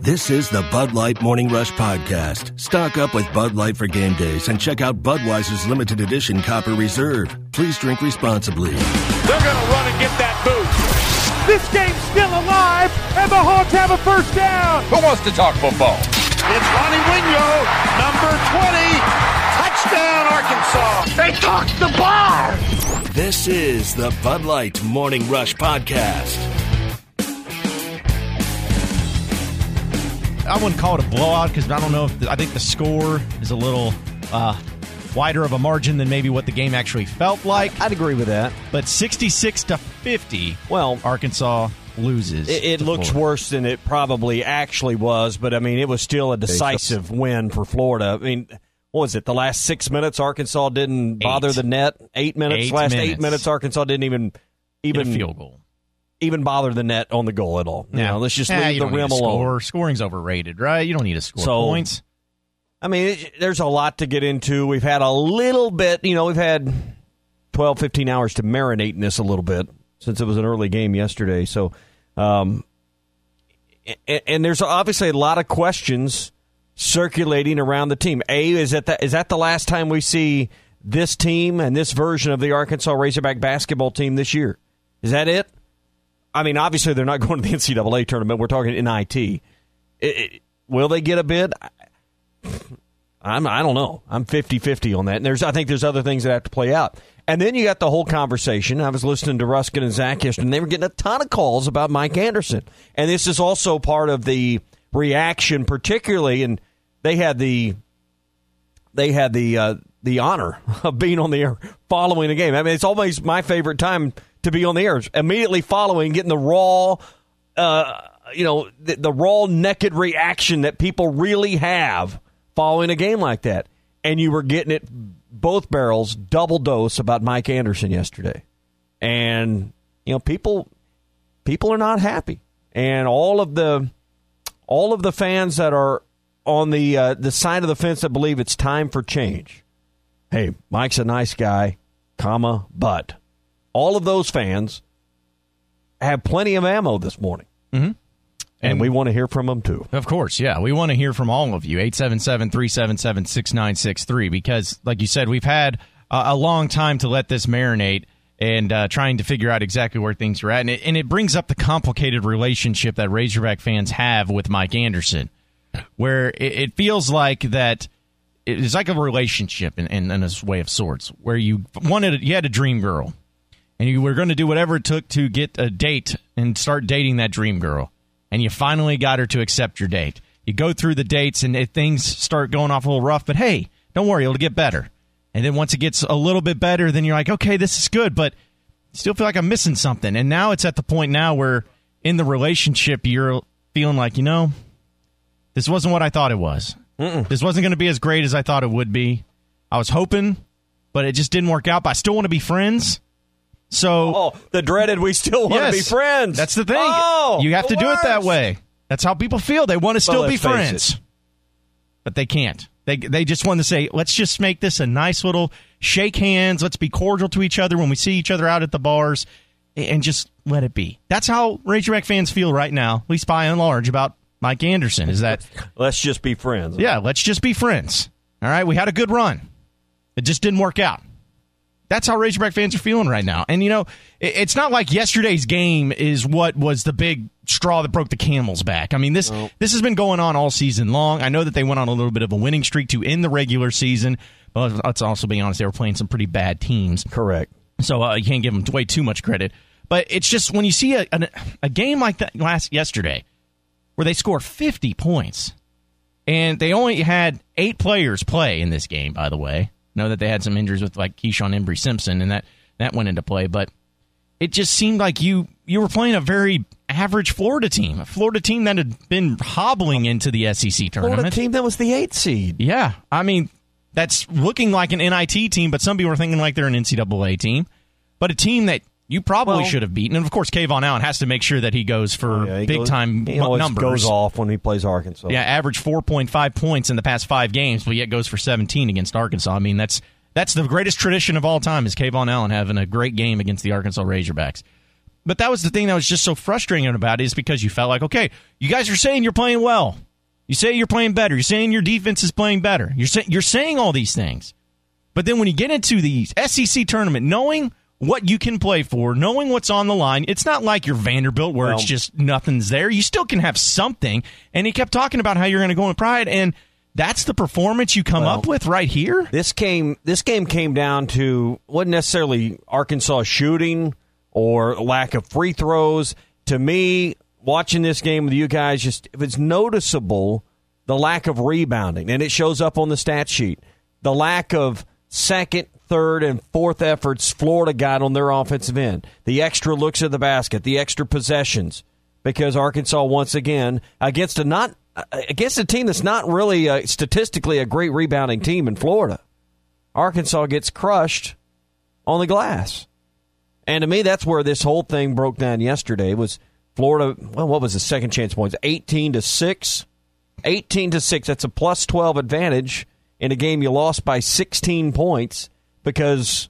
This is the Bud Light Morning Rush Podcast. Stock up with Bud Light for game days and check out Budweiser's limited edition Copper Reserve. Please drink responsibly. They're going to run and get that boot. This game's still alive, and the Hawks have a first down. Who wants to talk football? It's Ronnie Wingo, number 20. Touchdown, Arkansas. They tossed the bar. This is the Bud Light Morning Rush Podcast. I wouldn't call it a blowout because I don't know if the, I think the score is a little uh, wider of a margin than maybe what the game actually felt like. I'd agree with that. But 66 to 50, Well, Arkansas loses. It, it looks Florida. worse than it probably actually was, but I mean, it was still a decisive win for Florida. I mean, what was it? The last six minutes, Arkansas didn't bother the net. Eight minutes. Eight last eight minutes. minutes, Arkansas didn't even Get even a field goal. Even bother the net on the goal at all. You know, let's just leave the rim alone. Score. Scoring's overrated, right? You don't need to score So- points. I mean, it, there's a lot to get into. We've had a little bit, you know, we've had 12, 15 hours to marinate in this a little bit since it was an early game yesterday. So, um, and, and there's obviously a lot of questions circulating around the team. A, is that the, is that the last time we see this team and this version of the Arkansas Razorback basketball team this year? Is that it? I mean, obviously they're not going to the NCAA tournament. We're talking NIT. It, it, will they get a bid? I'm I don't know. I'm 50-50 on that. And there's I think there's other things that have to play out. And then you got the whole conversation. I was listening to Ruskin and Zach yesterday, and they were getting a ton of calls about Mike Anderson. And this is also part of the reaction, particularly, and they had the they had the uh, the honor of being on the air following the game. I mean, it's always my favorite time to be on the air. Immediately following, getting the raw, uh, you know, the, the raw naked reaction that people really have following a game like that. And you were getting it both barrels, double dose about Mike Anderson yesterday, and you know, people people are not happy, and all of the all of the fans that are on the uh, the side of the fence that believe it's time for change. Hey, Mike's a nice guy, comma, but all of those fans have plenty of ammo this morning, mm-hmm. and, And- we want to hear from them too. Of course, yeah. We want to hear from all of you. 877-377-6963 because like you said, we've had uh, a long time to let this marinate and uh, trying to figure out exactly where things are at. And it, and it brings up the complicated relationship that Razorback fans have with Mike Anderson, where it, it feels like that it's like a relationship in, in, in a way of sorts, where you wanted you had a dream girl, and you were going to do whatever it took to get a date and start dating that dream girl, and you finally got her to accept your date. You go through the dates, and it, things start going off a little rough, but hey, don't worry, it'll get better. And then once it gets a little bit better, then you're like, okay, this is good, but still feel like I'm missing something. And now it's at the point now where in the relationship you're feeling like, you know, this wasn't what I thought it was. This wasn't going to be as great as I thought it would be. I was hoping, but it just didn't work out. But I still want to be friends. So Oh, the dreaded. We still want to be friends. That's the thing. Oh, you have to do it that way. That's how people feel. They want to still let's be friends, but they can't. They they just want to say, let's just make this a nice little shake hands. Let's be cordial to each other when we see each other out at the bars, and just let it be. That's how Razorback fans feel right now, at least by and large, about Mike Anderson. Is that Let's just be friends. yeah? Let's just be friends. All right, we had a good run. It just didn't work out. That's how Razorback fans are feeling right now. And, you know, it's not like yesterday's game is what was the big straw that broke the camel's back. I mean, this this has been going on all season long. I know that they went on a little bit of a winning streak to end the regular season, but let's also be honest, they were playing some pretty bad teams. Correct. So uh, you can't give them way too much credit. But it's just when you see a, a, a game like that last yesterday, where they score 50 points, and they only had eight players play in this game. By the way, know that they had some injuries with like Keyshawn Embery Simpson, and that that went into play. But it just seemed like you you were playing a very average Florida team, a Florida team that had been hobbling into the SEC tournament. Florida team that was the eighth seed. Yeah, I mean that's looking like an NIT team, but some people are thinking like they're an NCAA team, but a team that you probably Well- should have beaten. And of course, KeVaughn Allen has to make sure that he goes for oh, Yeah, he big goes- time He numbers. goes off when he plays Arkansas. Yeah, average four point five points in the past five games, but yet goes for seventeen against Arkansas. I mean, that's that's the greatest tradition of all time is KeVaughn Allen having a great game against the Arkansas Razorbacks. but that was the thing that was just so frustrating about it is because you felt like, okay, you guys are saying you're playing well. You say you're playing better. You're saying your defense is playing better. You're saying you're saying all these things. But then when you get into the SEC tournament, knowing what you can play for, knowing what's on the line, it's not like you're Vanderbilt where Well- it's just nothing's there. You still can have something. And he kept talking about how you're going to go in pride, and that's the performance you come Well- up with right here. This came this game came down to wasn't necessarily Arkansas shooting or lack of free throws. To me, watching this game with you guys, just if it's noticeable the lack of rebounding, and it shows up on the stat sheet. The lack of second, third, and fourth efforts Florida got on their offensive end. The extra looks at the basket, the extra possessions, because Arkansas once again against a not against a team that's not really uh statistically a great rebounding team in Florida. Arkansas gets crushed on the glass. And to me, that's where this whole thing broke down yesterday. Was Florida? Well, what was the second chance points? Eighteen to six. Eighteen to six. That's a plus twelve advantage in a game you lost by sixteen points because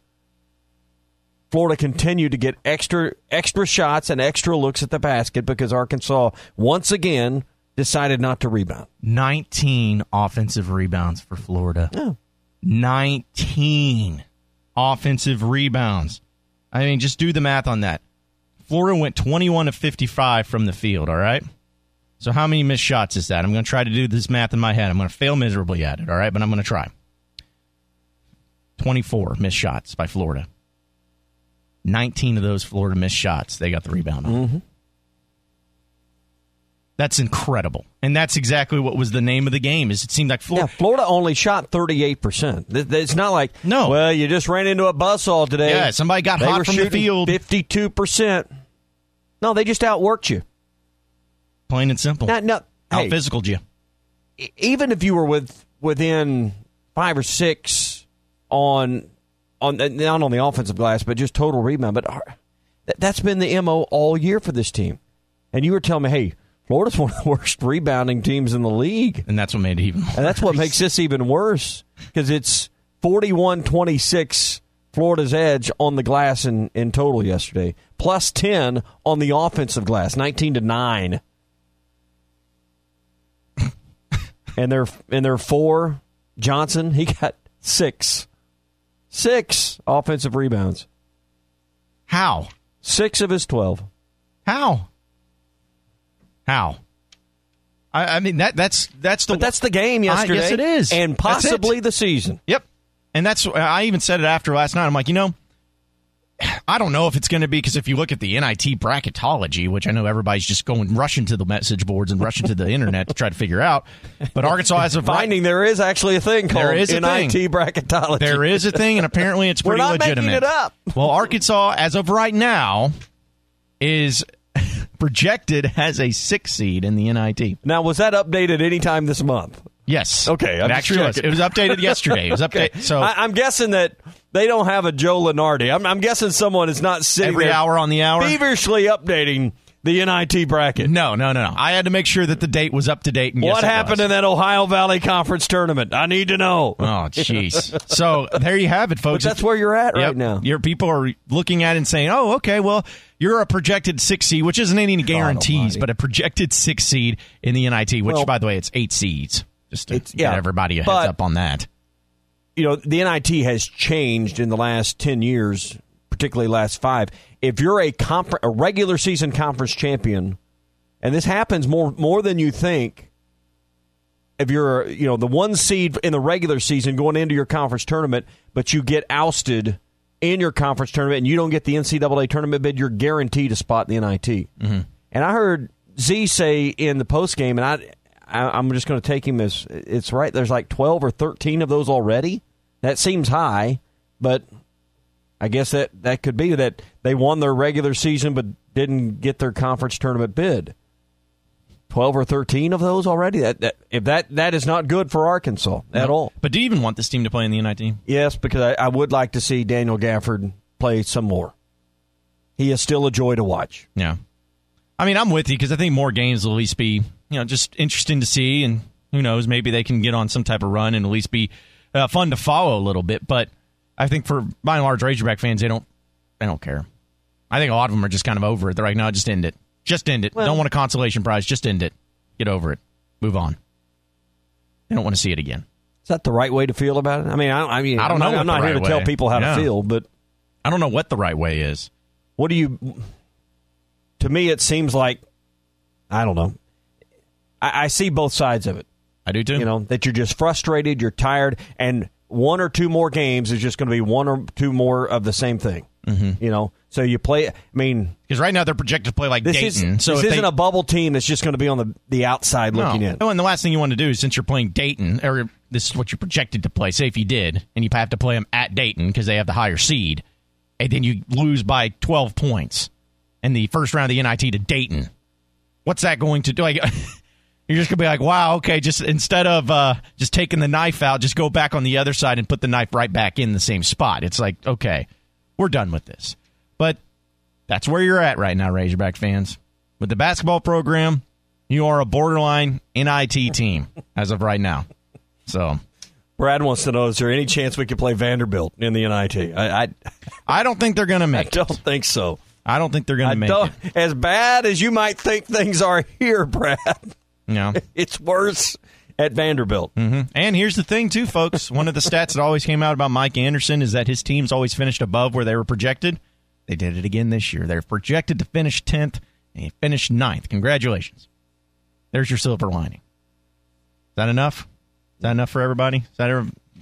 Florida continued to get extra extra shots and extra looks at the basket because Arkansas once again decided not to rebound. 19 offensive rebounds for Florida. 19 offensive rebounds. I mean, just do the math on that. Florida went 21 to 55 from the field, all right? So how many missed shots is that? I'm going to try to do this math in my head. I'm going to fail miserably at it, all right? But I'm going to try. 24 missed shots by Florida. 19 of those Florida missed shots, they got the rebound on. Mm-hmm. That's incredible. And that's exactly what was the name of the game. Is it seemed like Yeah, Florida Florida only shot 38%. Th- th- It's not like, No. well, you just ran into a buzzsaw today. Yeah, somebody got they hot from the field. 52%. No, they just outworked you. plain and simple. Now, no, Out hey, physical you. even if you were with within five or six on on not on the offensive glass, but just total rebound. But that's been the mo all year for this team. And you were telling me, hey, Florida's one of the worst rebounding teams in the league. And that's what made it even And that's what makes this even worse because it's 41 26 Florida's edge on the glass in, in total yesterday, plus 10 on the offensive glass, 19 to 9. and their and their four, Johnson, he got six. Six offensive rebounds. How? Six of his 12. How? How? I, I mean that that's that's the But that's the game I- yesterday. yes, it is. And possibly the season. Yep. And that's I even said it after last night. I'm like, you know, I don't know if it's going to be because if you look at the NIT bracketology, which I know everybody's just going rushing to the message boards and rushing to the internet to try to figure out, but Arkansas has a Finding there is actually a thing called There is a NIT thing. bracketology. There is a thing, and apparently it's We're pretty not making legitimate. it up. Well, Arkansas, as of right now, is projected as a six seed in the NIT. Now, was that updated anytime this month? Yes. Okay, I'm it actually was. It was updated yesterday. It was updated. So I, I'm guessing that they don't have a Joe Lunardi. I'm, I'm guessing someone is not sitting every hour on the hour. feverishly updating the NIT bracket. No, no, no, no. I had to make sure that the date was up to date. And what it happened in that Ohio Valley Conference tournament? I need to know. Oh, jeez. so there you have it, but folks. that's where you're at Yep. right now. Your people are looking at it and saying, "Oh, okay, well, you're a projected six seed, which isn't any guarantees, but a projected six seed in the NIT, which, Well- by the way, it's eight seeds. Just to It's- get yeah, everybody a heads but- up on that. you know, the NIT has changed in the last 10 years, particularly last five. If you're a, confer- a regular season conference champion, and this happens more, more than you think, if you're, you know, the one seed in the regular season going into your conference tournament, but you get ousted in your conference tournament and you don't get the NCAA tournament bid, you're guaranteed a spot in the NIT. Mm-hmm. And I heard Z say in the post game, and I, I I'm just going to take him as it's right. There's like 12 or 13 of those already. That seems high, but I guess that that could be that they won their regular season but didn't get their conference tournament bid. 12 or 13 of those already. That, that if that that is not good for Arkansas at all. But do you even want this team to play in the NIT? Yes, because I, I would like to see Daniel Gafford play some more. He is still a joy to watch. Yeah. I mean, I'm with you because I think more games will at least be, you know, just interesting to see, and who knows, maybe they can get on some type of run and at least be uh, fun to follow a little bit. But I think for by and large Razorback fans, they don't, they don't care. I think a lot of them are just kind of over it. They're like, no, just end it. Just end it. Well- don't want a consolation prize. Just end it. Get over it. Move on. They don't want to see it again. Is that the right way to feel about it? I mean, I, I mean, I don't I'm know not, I'm not the here right to tell people how Yeah. to feel, but I don't know what the right way is. what do you? To me, it seems like I don't know. I, I see both sides of it. I do too. You know that you're just frustrated, you're tired, and one or two more games is just going to be one or two more of the same thing. Mm-hmm. You know, so you play. I mean, because right now they're projected to play like this Dayton. is so this isn't they, a bubble team that's just going to be on the the outside looking no. in. Oh, and the last thing you want to do is since you're playing Dayton, or this is what you're projected to play. Say if you did, and you have to play them at Dayton because they have the higher seed, and then you lose by 12 points in the first round of the NIT to Dayton. What's that going to do? Like, you're just gonna be like, wow, okay. Just instead of uh, just taking the knife out, just go back on the other side and put the knife right back in the same spot. It's like, okay, we're done with this. But that's where you're at right now, Razorback fans. With the basketball program, you are a borderline NIT team as of right now. So Brad wants to know: Is there any chance we could play Vanderbilt in the NIT? I I, I don't think they're going to make it. don't think so. I don't think they're going I to make don't. it. As bad as you might think things are here, Brad, No. it's worse at Vanderbilt. Mm-hmm. And here's the thing, too, folks. One of the stats that always came out about Mike Anderson is that his team's always finished above where they were projected. They did it again this year. They're projected to finish 10th, and he finished 9th. Congratulations. There's your silver lining. Is that enough? Is that enough for everybody? Is that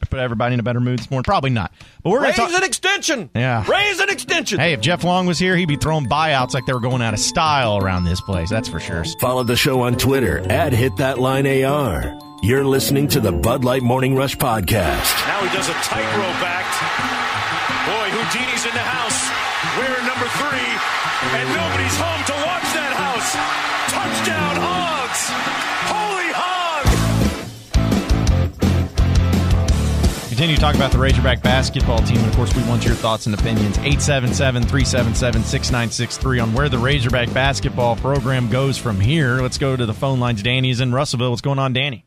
ever, put everybody in a better mood this morning? Probably not. But we're going Raise to talk. an extension. Yeah. Raise an extension. Hey, if Jeff Long was here, he'd be throwing buyouts like they were going out of style around this place. That's for sure. Follow the show on Twitter at Hit That Line AR. You're listening to the Bud Light Morning Rush podcast. Now he does a tightrope act. Boy, Houdini's in the house. We're number three, and nobody's home to watch that house. Touchdown, Hogs! Continue to talk about the Razorback basketball team. And of course, we want your thoughts and opinions. 877 377 6963 on where the Razorback basketball program goes from here. Let's go to the phone lines. Danny's in Russellville. What's going on, Danny?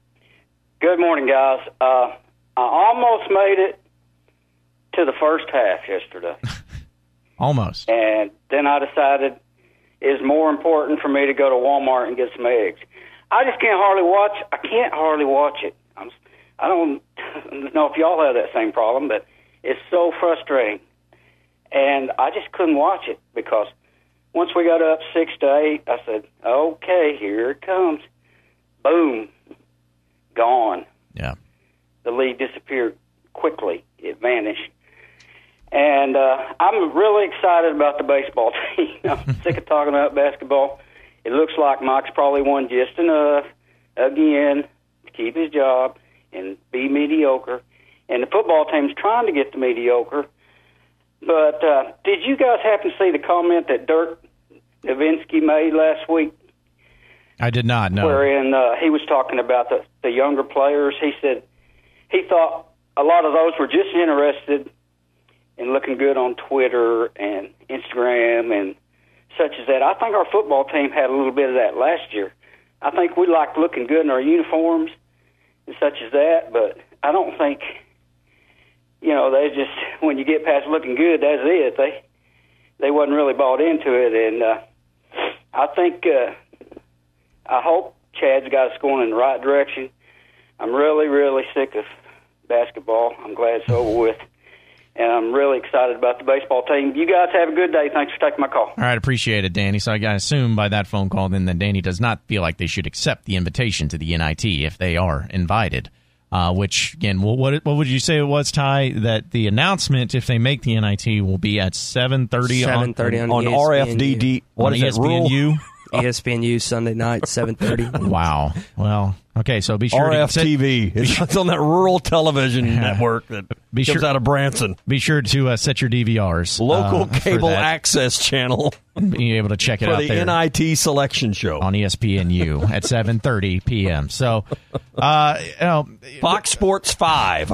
Good morning, guys. Uh, I almost made it to the first half yesterday, Almost. and then I decided it's more important for me to go to Walmart and get some eggs. I just can't hardly watch. I can't hardly watch it. I'm, don't know if y'all have that same problem, but it's so frustrating, and I just couldn't watch it because once we got up six to eight, I said, "Okay, here it comes." Boom, gone Yeah. the lead disappeared quickly. It vanished. And uh, I'm really excited about the baseball team. I'm sick of talking about basketball. It looks like Mike's probably won just enough again to keep his job and be mediocre. And the football team's trying to get the mediocre. But uh, did you guys happen to see the comment that Dirk Nowitzki made last week? I did not know. wherein uh, he was talking about the, the younger players. He said he thought a lot of those were just interested in looking good on Twitter and Instagram and such as that. I think our football team had a little bit of that last year. I think we liked looking good in our uniforms such as that, but I don't think you know they just when you get past looking good, that's it. They they wasn't really bought into it, and uh, I think. Uh, I hope Chad's got us going in the right direction. I'm really, really sick of basketball. I'm glad it's over with. And I'm really excited about the baseball team. You guys have a good day. Thanks for taking my call. All right, appreciate it, Danny. So I gotta assume by that phone call then that Danny does not feel like they should accept the invitation to the NIT if they are invited. Uh, which again, what what what would you say it was, Ty? That the announcement, if they make the NIT, will be at seven thirty on 7:30 on on ESPNU. RFDD. What on is it? Rural ESPNU. ESPNU Sunday night, seven thirty. wow. Well, okay. So be sure to set- RFTV. It's, it's on that rural television network that Be comes sure- out of Branson. be sure to uh, set your DVRs. Local uh, cable access channel Being able to check it for out the there. NIT selection show. on ESPNU at 7:30 p.m. So, uh, you know, Fox Sports 5.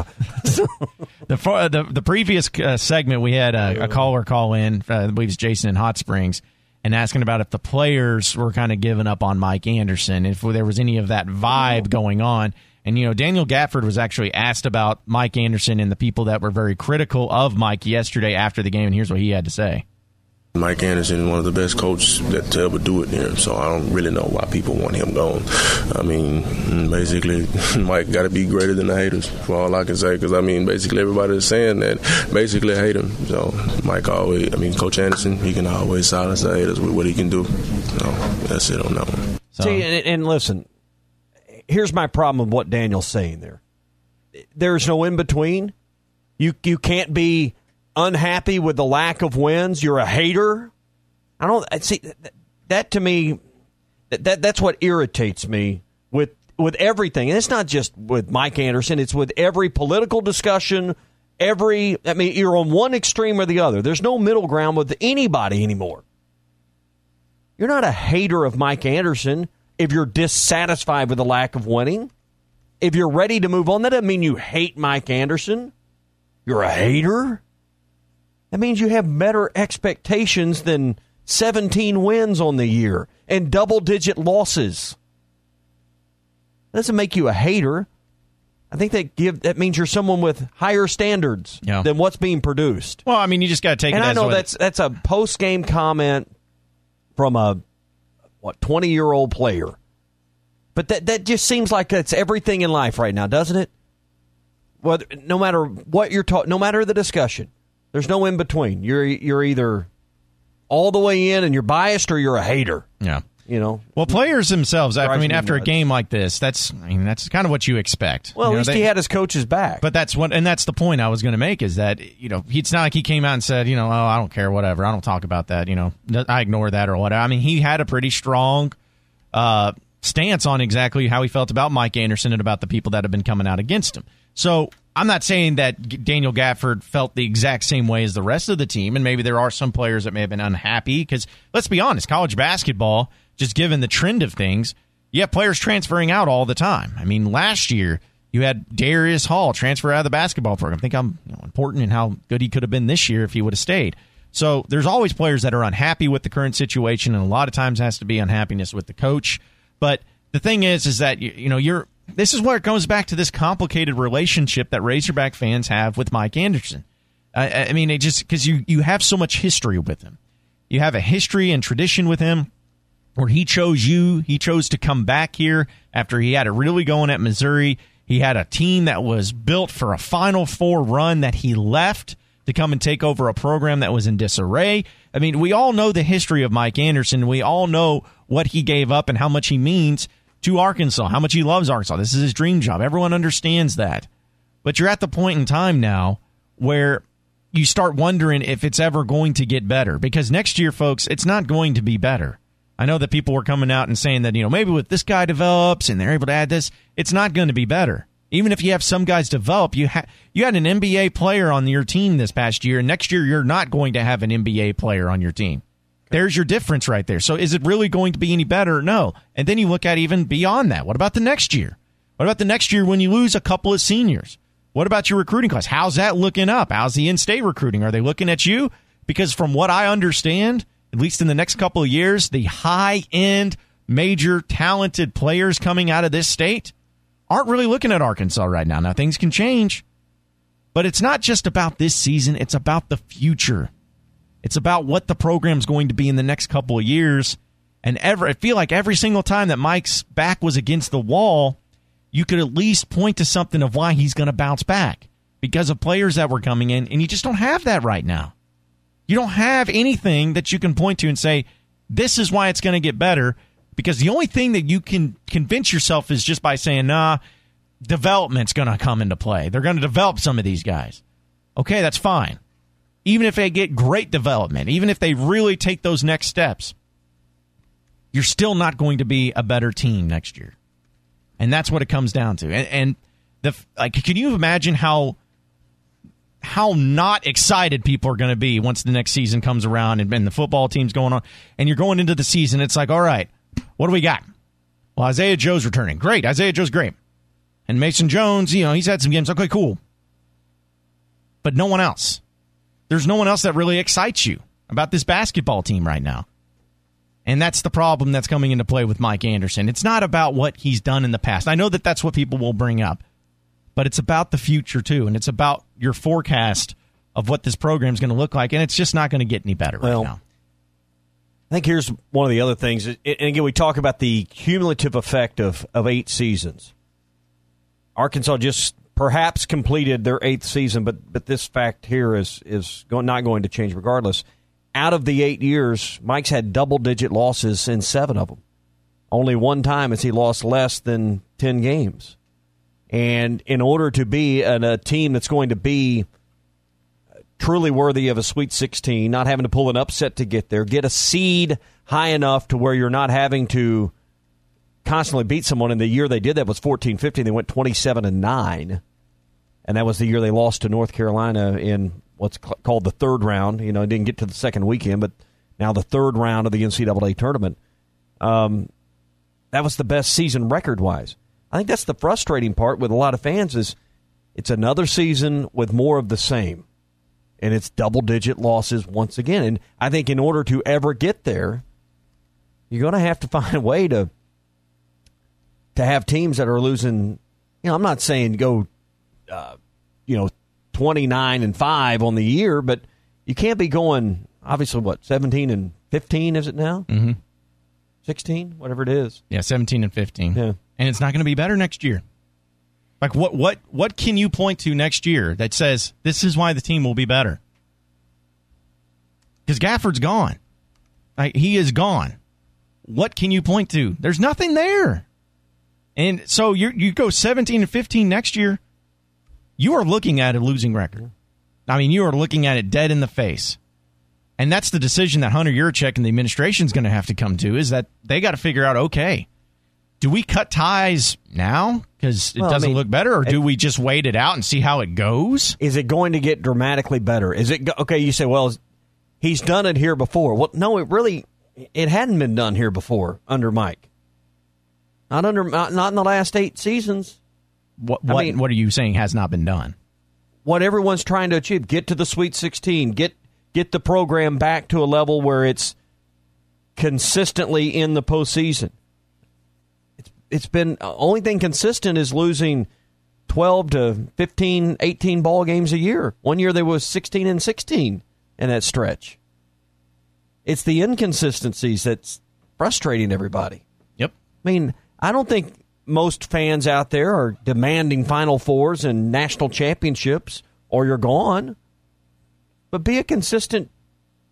the the the previous uh, segment we had a, a caller call in, uh, I believe it's Jason in Hot Springs, and asking about if the players were kind of giving up on Mike Anderson, if there was any of that vibe mm-hmm. going on. And you know, Daniel Gafford was actually asked about Mike Anderson and the people that were very critical of Mike yesterday after the game, and here's what he had to say. Mike Anderson is one of the best coaches that to ever do it here, so I don't really know why people want him gone. I mean, basically, Mike got to be greater than the haters, for all I can say, because I mean, basically everybody is saying that basically hate him. So Mike always, I mean, Coach Anderson, he can always silence the haters with what he can do. So that's it on that one. So. See, and, and listen, here's my problem with what Daniel's saying there. There's no in between. You you can't be unhappy with the lack of wins, you're a hater. I don't see that, to me. That that's what irritates me with with everything, and it's not just with Mike Anderson. It's with every political discussion. Every, I mean, you're on one extreme or the other. There's no middle ground with anybody anymore. You're not a hater of Mike Anderson if you're dissatisfied with the lack of winning. If you're ready to move on, that doesn't mean you hate Mike Anderson. You're a hater. That means you have better expectations than 17 wins on the year and double digit losses. That doesn't make you a hater. I think that give that means you're someone with higher standards yeah. than what's being produced. Well, I mean, you just got to take. And I know that's that's a post game comment from a what 20 year old player, but that that just seems like it's everything in life right now, doesn't it? Whether no matter what you're talking, no matter the discussion, there's no in between. You're you're either all the way in and you're biased or you're a hater. Yeah. You know. Well, players themselves. I mean, after nuts. a game like this, that's I mean that's kind of what you expect. Well, you at know, least they, he had his coaches back. But that's what, and that's the point I was going to make is that you know it's not like he came out and said you know oh I don't care whatever I don't talk about that you know I ignore that or whatever. I mean he had a pretty strong uh, stance on exactly how he felt about Mike Anderson and about the people that have been coming out against him. So I'm not saying that Daniel Gafford felt the exact same way as the rest of the team, and maybe there are some players that may have been unhappy because let's be honest, college basketball, just given the trend of things, you have players transferring out all the time. I mean, last year you had Darious Hall transfer out of the basketball program. I think I'm you know, important in how good he could have been this year if he would have stayed. So there's always players that are unhappy with the current situation, and a lot of times has to be unhappiness with the coach. But the thing is, is that you, you know you're this is where it goes back to this complicated relationship that Razorback fans have with Mike Anderson. I, I mean, it just because you you have so much history with him, you have a history and tradition with him, where he chose you, he chose to come back here after he had it really going at Missouri. He had a team that was built for a Final Four run that he left to come and take over a program that was in disarray. I mean, we all know the history of Mike Anderson. We all know what he gave up and how much he means to Arkansas, how much he loves Arkansas. This is his dream job. Everyone understands that. But you're at the point in time now where you start wondering if it's ever going to get better because next year, folks, it's not going to be better. I know that people were coming out and saying that, you know, maybe with this guy develops and they're able to add this, it's not going to be better. Even if you have some guys develop, you ha- you had an NBA player on your team this past year, and next year you're not going to have an NBA player on your team. There's your difference right there. So is it really going to be any better? No. And then you look at even beyond that. What about the next year? What about the next year when you lose a couple of seniors? What about your recruiting class? How's that looking up? How's the in-state recruiting? Are they looking at you? Because from what I understand, at least in the next couple of years, the high-end, major, talented players coming out of this state aren't really looking at Arkansas right now. Now things can change, but it's not just about this season, it's about the future. It's about what the program's going to be in the next couple of years. And ever, I feel like every single time that Mike's back was against the wall, you could at least point to something of why he's going to bounce back because of players that were coming in, and you just don't have that right now. You don't have anything that you can point to and say, this is why it's going to get better. Because the only thing that you can convince yourself is just by saying, nah, development's going to come into play. They're going to develop some of these guys. Okay, that's fine even if they get great development, even if they really take those next steps, you're still not going to be a better team next year. And that's what it comes down to. And, and the like, can you imagine how how not excited people are going to be once the next season comes around and, and the football team's going on, and you're going into the season? It's like, all right, what do we got? Well, Isaiah Joe's returning. Great, Isaiah Joe's great, and Mason Jones, you know, he's had some games. Okay, cool, but no one else there's no one else that really excites you about this basketball team right now. And that's the problem that's coming into play with Mike Anderson. It's not about what he's done in the past. I know that that's what people will bring up, but it's about the future too. And it's about your forecast of what this program is going to look like. And it's just not going to get any better well, right now. I think here's one of the other things. And again, we talk about the cumulative effect of, of eight seasons. Arkansas just perhaps completed their eighth season, but but this fact here is is going, not going to change regardless. Out of the eight years, Mike's had double digit losses in seven of them. Only one time has he lost less than ten games. And in order to be a, a team that's going to be truly worthy of a Sweet 16, not having to pull an upset to get there, get a seed high enough to where you're not having to constantly beat someone. In the year they did that was 14 15. They went 27 and 9. And that was the year they lost to North Carolina in what's called the third round. You know, didn't get to the second weekend, but now the third round of the NCAA tournament. Um, that was the best season record wise. I think that's the frustrating part with a lot of fans is it's another season with more of the same and it's double digit losses once again. And I think in order to ever get there, you're going to have to find a way to to have teams that are losing. You know, I'm not saying go, uh, you know, 29 and five on the year, but you can't be going obviously what 17 and 15 is it now? Mm-hmm. 16, whatever it is. Yeah, 17 and 15. Yeah. And it's not going to be better next year. Like what what what can you point to next year that says this is why the team will be better? Because Gafford's gone. Like, he is gone. What can you point to? There's nothing there. And so you you go 17 and 15 next year. You are looking at a losing record. I mean, you are looking at it dead in the face. And that's the decision that Hunter Yurachek and the administration is going to have to come to is that they got to figure out okay, do we cut ties now because it Well, doesn't mean, look better, or do we just wait it out and see how it goes? Is it going to get dramatically better? Is it okay? You say, well, he's done it here before. Well, no, it really it hadn't been done here before under Mike. Not under not, not in the last eight seasons. What I mean- what are you saying has not been done? What everyone's trying to achieve: get to the Sweet Sixteen, get get the program back to a level where it's consistently in the postseason. It's been uh, only thing consistent is losing 12 to 15, 18 ball games a year. One year there was 16 and 16 in that stretch. It's the inconsistencies that's frustrating everybody. Yep. I mean, I don't think most fans out there are demanding Final Fours and national championships, or you're gone. But be a consistent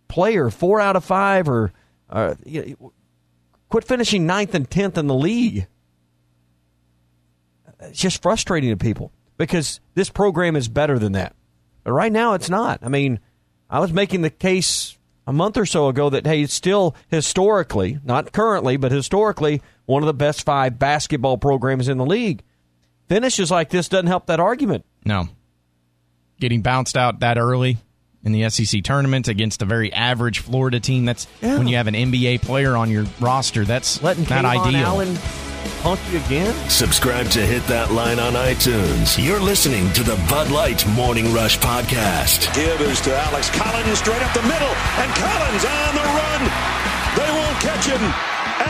player, four out of five, or uh, quit finishing ninth and tenth in the league. It's just frustrating to people because this program is better than that. But right now, it's not. I mean, I was making the case a month or so ago that hey, it's still historically, not currently, but historically, one of the best five basketball programs in the league. Finishes like this doesn't help that argument. No. Getting bounced out that early in the SEC tournament against a very average Florida team. That's Yeah. when you have an NBA player on your roster. That's Letting not KeVaughn ideal. Allen punk you again. Subscribe to Hit That Line on iTunes. You're listening to the Bud Light Morning Rush Podcast. Give is to Alex Collins straight up the middle, and Collins on the run. They won't catch him.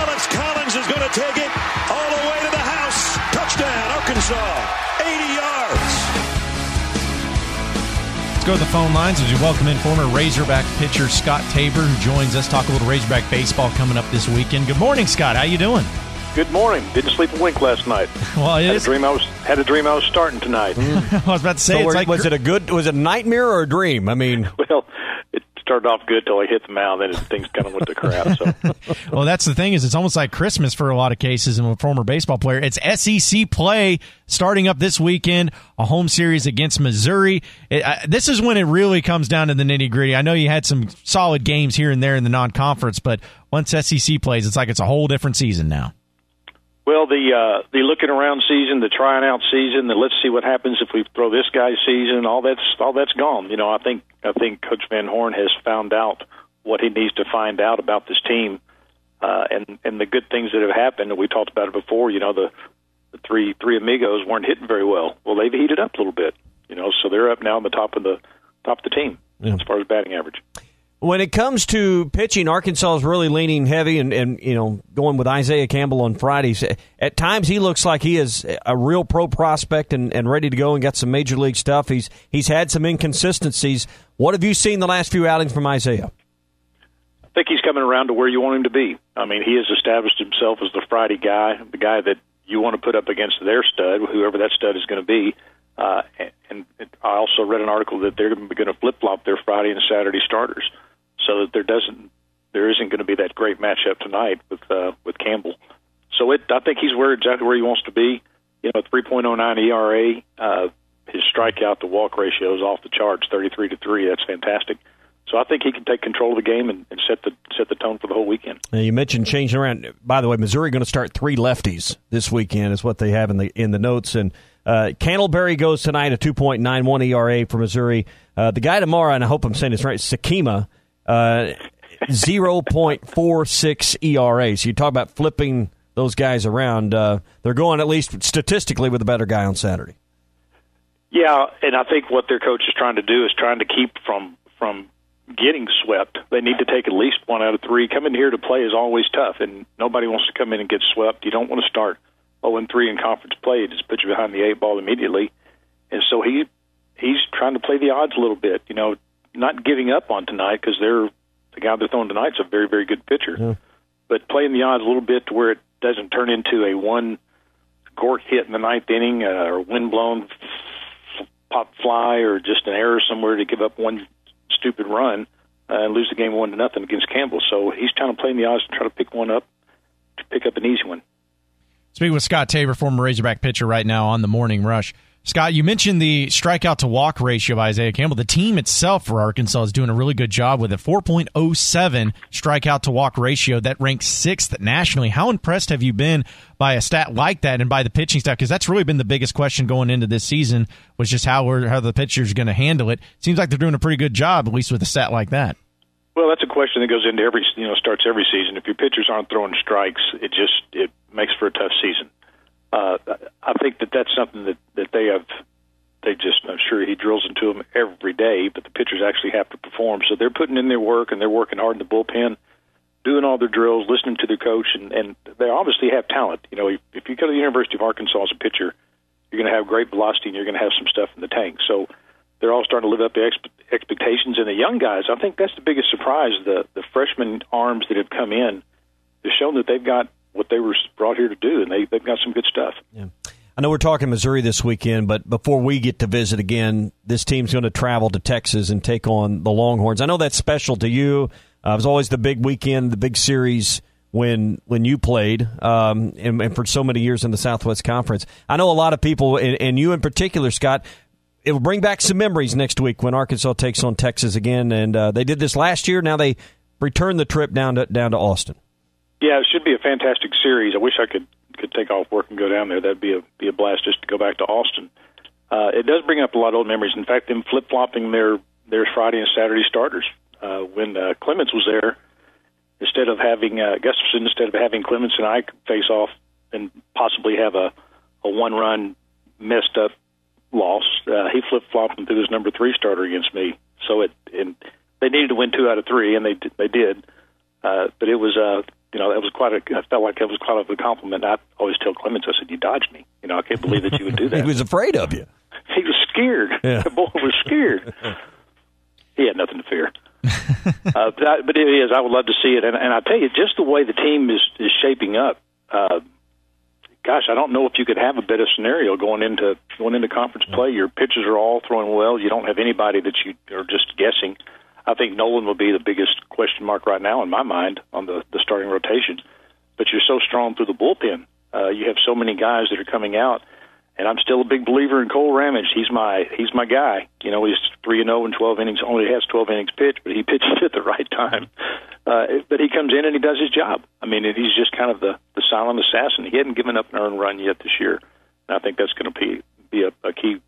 Alex Collins is going to take it all the way to the house. Touchdown, Arkansas. 80 yards. Let's go to the phone lines as we welcome in former Razorback pitcher Scott Tabor, who joins us. Talk a little Razorback baseball coming up this weekend. Good morning, Scott. How you doing? Good morning. Didn't sleep a wink last night. Well, it Had a dream I was had a dream I was starting tonight. I was about to say So it's were- like was it a good? Was it a nightmare or a dream? I mean, Well, it started off good till I hit the mound, and things kind of went to crap. So Well, that's the thing is it's almost like Christmas for a lot of cases and a former baseball player. It's SEC play starting up this weekend, a home series against Missouri. It, uh, this is when it really comes down to the nitty gritty. I know you had some solid games here and there in the non-conference, but once SEC plays, it's like it's a whole different season now. Well, the uh, the looking around season, the trying out season, the let's see what happens if we throw this guy's season, all that's all that's gone. You know, I think I think Coach Van Horn has found out what he needs to find out about this team, uh, and and the good things that have happened. We talked about it before. You know, the the three three amigos weren't hitting very well. Well, they've heated up a little bit. You know, so they're up now on the top of the top of the team as far as batting average. When it comes to pitching, Arkansas is really leaning heavy and, and you know going with Isaiah Campbell on Fridays. At times, he looks like he is a real pro prospect and, and ready to go and got some major league stuff. He's he's had some inconsistencies. What have you seen the last few outings from Isaiah? I think he's coming around to where you want him to be. I mean, he has established himself as the Friday guy, the guy that you want to put up against their stud, whoever that stud is going to be. Uh, and, and I also read an article that they're going to flip flop their Friday and Saturday starters, so that there doesn't there isn't going to be that great matchup tonight with uh, with Campbell. So it, I think he's where exactly where he wants to be. You know, 3.09 ERA. Uh, his strikeout to walk ratio is off the charts, 33 to three. That's fantastic. So I think he can take control of the game and, and set the set the tone for the whole weekend. Now you mentioned changing around. By the way, Missouri going to start three lefties this weekend is what they have in the in the notes. And uh, Cantleberry goes tonight a 2.91 ERA for Missouri. Uh, the guy tomorrow, and I hope I'm saying this right, Sikkema, uh, 0.46 ERA. So you talk about flipping those guys around. Uh, they're going at least statistically with a better guy on Saturday. Yeah, and I think what their coach is trying to do is trying to keep from from getting swept. They need to take at least one out of three. Coming here to play is always tough, and nobody wants to come in and get swept. You don't want to start 0 and 3 in conference play. It just puts you behind the eight ball immediately. And so he he's trying to play the odds a little bit. You know, not giving up on tonight because they're the guy they're throwing tonight's a very very good pitcher, yeah. but playing the odds a little bit to where it doesn't turn into a one Gort hit in the ninth inning uh, or wind blown pop fly or just an error somewhere to give up one stupid run uh, and lose the game one to nothing against Campbell. So he's trying to play in the odds to try to pick one up, to pick up an easy one. Speaking with Scott Tabor, former Razorback pitcher, right now on the Morning Rush. Scott, you mentioned the strikeout to walk ratio of Isaiah Campbell. The team itself for Arkansas is doing a really good job with a 4.07 strikeout to walk ratio that ranks sixth nationally. How impressed have you been by a stat like that and by the pitching staff? Because that's really been the biggest question going into this season was just how how the pitchers going to handle it. Seems like they're doing a pretty good job, at least with a stat like that. Well, that's a question that goes into every you know starts every season. If your pitchers aren't throwing strikes, it just it makes for a tough season uh, I think that that's something that that they have. They just, I'm sure he drills into them every day, but the pitchers actually have to perform. So they're putting in their work and they're working hard in the bullpen, doing all their drills, listening to their coach, and and they obviously have talent. You know, if, if you go to the University of Arkansas as a pitcher, you're going to have great velocity and you're going to have some stuff in the tank. So they're all starting to live up to expe- expectations. And the young guys, I think that's the biggest surprise. The the freshman arms that have come in, they've shown that they've got what they were brought here to do, and they they've got some good stuff. Yeah. I know we're talking Missouri this weekend, but before we get to visit again, this team's going to travel to Texas and take on the Longhorns. I know that's special to you. Uh, it was always the big weekend, the big series when when you played, um, and, and, for so many years in the Southwest Conference. I know a lot of people, and, and you in particular, Scott. It will bring back some memories next week when Arkansas takes on Texas again, and uh, they did this last year. Now they return the trip down to down to Austin. Yeah, it should be a fantastic series. I wish I could could take off work and go down there. That'd be a be a blast just to go back to Austin. Uh, it does bring up a lot of old memories. In fact, them flip flopping their their Friday and Saturday starters. Uh, when uh, Clemens was there, instead of having uh, Gustafson, instead of having Clemens and I face off and possibly have a a one run messed up loss, uh, he flip flopped and threw his number three starter against me. So it and they needed to win two out of three, and they they did. Uh, but it was uh, you know, that was quite a. I felt like it was quite of a compliment. I always tell Clemens, I said, "You dodged me." You know, I can't believe that you would do that. he was afraid of you. He was scared. Yeah. The boy was scared. he had nothing to fear. uh, but, I, but it is. I would love to see it, and, and I tell you, just the way the team is is shaping up. Uh, gosh, I don't know if you could have a better scenario going into going into conference play. Your pitchers are all throwing well. You don't have anybody that you are just guessing. I think Nolan will be the biggest question mark right now in my mind on the, the starting rotation. But you're so strong through the bullpen. Uh, you have so many guys that are coming out, and I'm still a big believer in Cole Ramage. He's my he's my guy. You know, he's three and zero oh in 12 innings. Only has 12 innings pitched, but he pitches at the right time. Uh, but he comes in and he does his job. I mean, he's just kind of the the silent assassin. He hadn't given up an earned run yet this year, and I think that's going to be be a, a key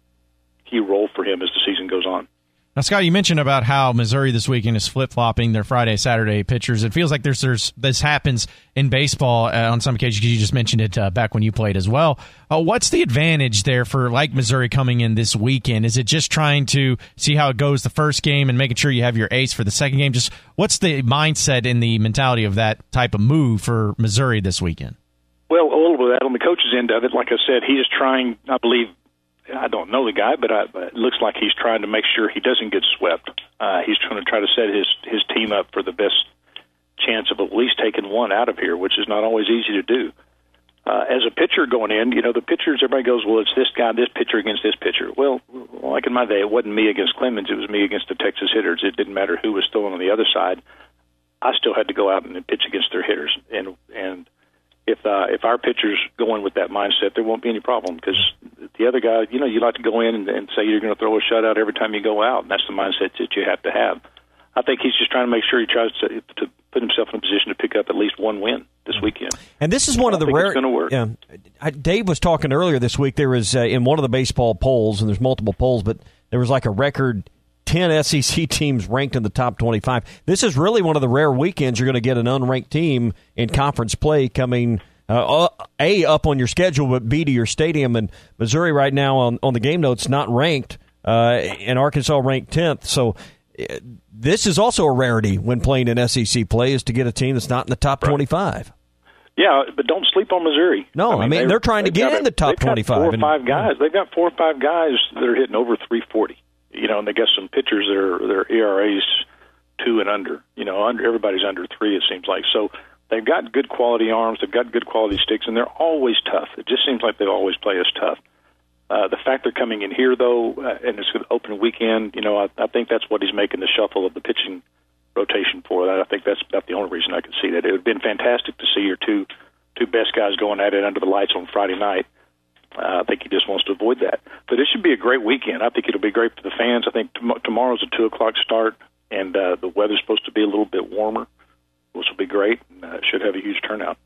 key role for him as the season goes on. Now, Scott, you mentioned about how Missouri this weekend is flip flopping their Friday Saturday pitchers. It feels like there's there's this happens in baseball uh, on some occasions. You just mentioned it uh, back when you played as well. Uh, what's the advantage there for like Missouri coming in this weekend? Is it just trying to see how it goes the first game and making sure you have your ace for the second game? Just what's the mindset and the mentality of that type of move for Missouri this weekend? Well, a little bit of that on the coach's end of it. Like I said, he is trying, I believe, I don't know the guy, but I, it looks like he's trying to make sure he doesn't get swept. Uh, he's trying to try to set his his team up for the best chance of at least taking one out of here, which is not always easy to do. Uh, as a pitcher going in, you know, the pitchers, everybody goes, well, it's this guy, this pitcher against this pitcher. Well, like in my day, it wasn't me against Clemens, it was me against the Texas hitters. It didn't matter who was throwing on the other side. I still had to go out and pitch against their hitters. And, and if, uh, if our pitchers go in with that mindset, there won't be any problem because the other guy, you know, you like to go in and, and say you're going to throw a shutout every time you go out. And that's the mindset that you have to have. I think he's just trying to make sure he tries to, to put himself in a position to pick up at least one win this weekend. And this is one of the rare. Going to work. Yeah, I, Dave was talking earlier this week. There was uh, in one of the baseball polls, and there's multiple polls, but there was like a record. 10 SEC teams ranked in the top 25. This is really one of the rare weekends you're going to get an unranked team in conference play coming uh, A, up on your schedule, but B, to your stadium. And Missouri right now on, on the game notes not ranked, uh, and Arkansas ranked 10th. So uh, this is also a rarity when playing in SEC play is to get a team that's not in the top right. 25. Yeah, but don't sleep on Missouri. No, I mean, I mean they're, trying to get in the top twenty-five. Four or five guys. They've got four or five guys that are hitting over three forty. You know, and they got some pitchers that are their ERAs two and under. You know, under everybody's under three. It seems like so. They've got good quality arms. They've got good quality sticks, and they're always tough. It just seems like they always play us tough. Uh, the fact they're coming in here, though, uh, and it's an open weekend, you know, I, I think that's what he's making the shuffle of the pitching rotation for. That I think that's about the only reason I can see that. It would have been fantastic to see your two two best guys going at it under the lights on Friday night. Uh, I think he just wants to avoid that. But it should be a great weekend. I think it'll be great for the fans. I think tom- tomorrow's a two o'clock start, and uh, the weather's supposed to be a little bit warmer, which will be great. And, uh, should have a huge turnout.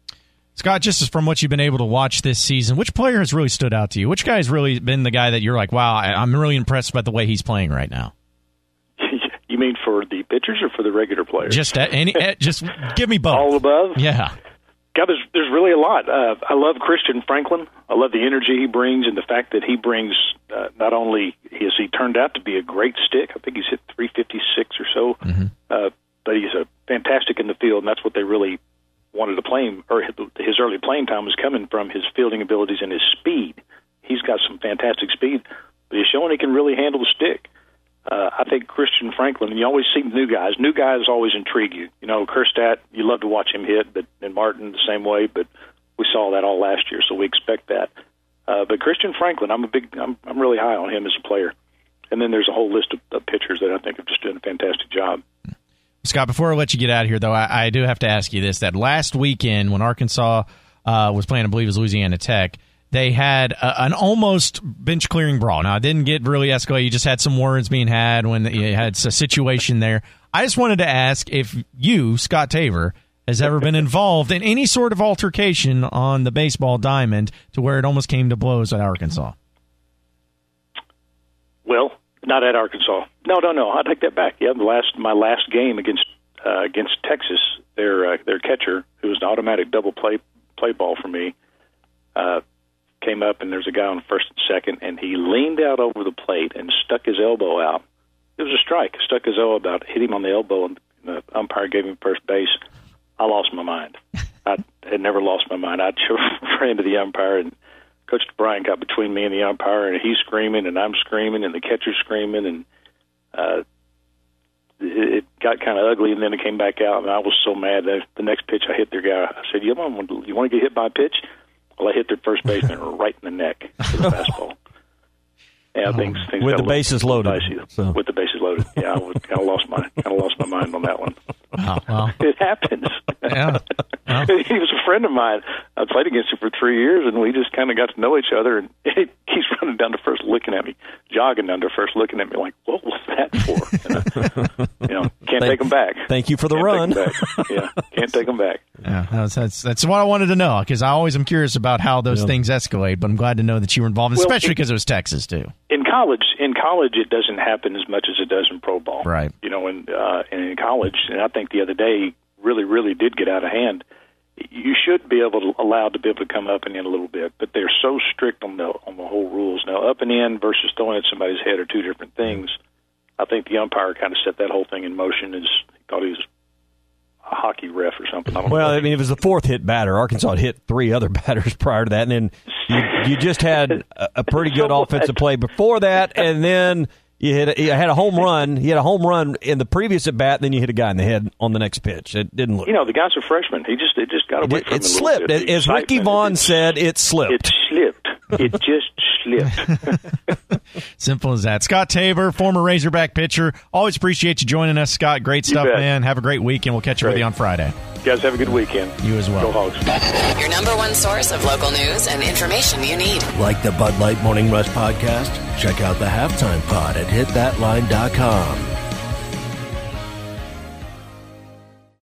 Scott, just from what you've been able to watch this season, which player has really stood out to you? Which guy has really been the guy that you're like, wow, I'm really impressed by the way he's playing right now? you mean for the pitchers or for the regular players? Just any, just give me both. All above. Yeah. God, there's there's really a lot. Uh, I love Christian Franklin. I love the energy he brings and the fact that he brings uh, not only has he turned out to be a great stick. I think he's hit 356 or so, mm-hmm. uh, but he's a fantastic in the field, and that's what they really wanted to play him, or his early playing time was coming from his fielding abilities and his speed. He's got some fantastic speed, but he's showing he can really handle the stick. Uh, I think Christian Franklin, and you always see new guys. New guys always intrigue you. You know, Kjerstad, you love to watch him hit, but and Martin the same way. But we saw that all last year, so we expect that. Uh, but Christian Franklin, I'm a big, I'm, I'm really high on him as a player. And then there's a whole list of, of pitchers that I think have just done a fantastic job. Scott, before I let you get out of here, though, I, I do have to ask you this: that last weekend when Arkansas uh, was playing, I believe it was Louisiana Tech, they had a, an almost bench clearing brawl. Now, it didn't get really escalated. You just had some words being had when you had a situation there. I just wanted to ask if you, Scott Tabor, has ever been involved in any sort of altercation on the baseball diamond to where it almost came to blows at Arkansas. Well, not at Arkansas. No, no, no. I take that back. Yeah, last my last game against uh, against Texas, their uh, their catcher, who was an automatic double play play ball for me, uh, came up and there's a guy on first and second, and he leaned out over the plate and stuck his elbow out. It was a strike. Stuck his elbow out, hit him on the elbow, and the umpire gave him first base. I lost my mind. I had never lost my mind. I ran to the umpire and Coach Bryant got between me and the umpire, and he's screaming, and I'm screaming, and the catcher's screaming, and uh, it, got kind of ugly. And then it came back out, and I was so mad that the next pitch I hit their guy. I said, "You want you want to get hit by a pitch?" Well, I hit their first baseman right in the neck with a fastball. Yeah, things, things with the bases loaded. So. With the bases loaded. Yeah, I kind of lost my kind of lost my mind on that one. Wow, well. it happens. Yeah. Well. he was a friend of mine. I played against him for three years, and we just kind of got to know each other. And he, he's running down to first, looking at me, jogging down to first, looking at me like, "What was that for?" And, uh, you know, can't thank, take him back. Thank you for the can't run. yeah, can't take him back. Yeah, that's that's, that's what I wanted to know because I always am curious about how those yeah. things escalate. But I'm glad to know that you were involved, especially because it, it was Texas too. In college, in college, it doesn't happen as much as it does in pro ball. Right. You know, in uh, in college, and I think the other day really, really did get out of hand. You should be able to allowed to be able to come up and in a little bit, but they're so strict on the on the whole rules. Now, up and in versus throwing at somebody's head are two different things. I think the umpire kind of set that whole thing in motion. Is thought he was a hockey ref or something. I well, know. I mean, it was the fourth hit batter. Arkansas had hit three other batters prior to that, and then you, you just had a, a pretty good offensive play before that, and then You hit a, you had a home run. He had a home run in the previous at bat, then you hit a guy in the head on the next pitch. It didn't look. You know, the guy's a freshman. He just it just got away it, it slipped. As Ricky Vaughn said, it slipped. It slipped. It just slipped. Simple as that. Scott Tabor, former Razorback pitcher. Always appreciate you joining us, Scott. Great stuff, man. Have a great weekend. We'll catch you with you on Friday. You guys have a good weekend. You as well. Go Hogs. Your number one source of local news and information you need. Like the Bud Light Morning Rush podcast? Check out the halftime pod at hitthatline.com.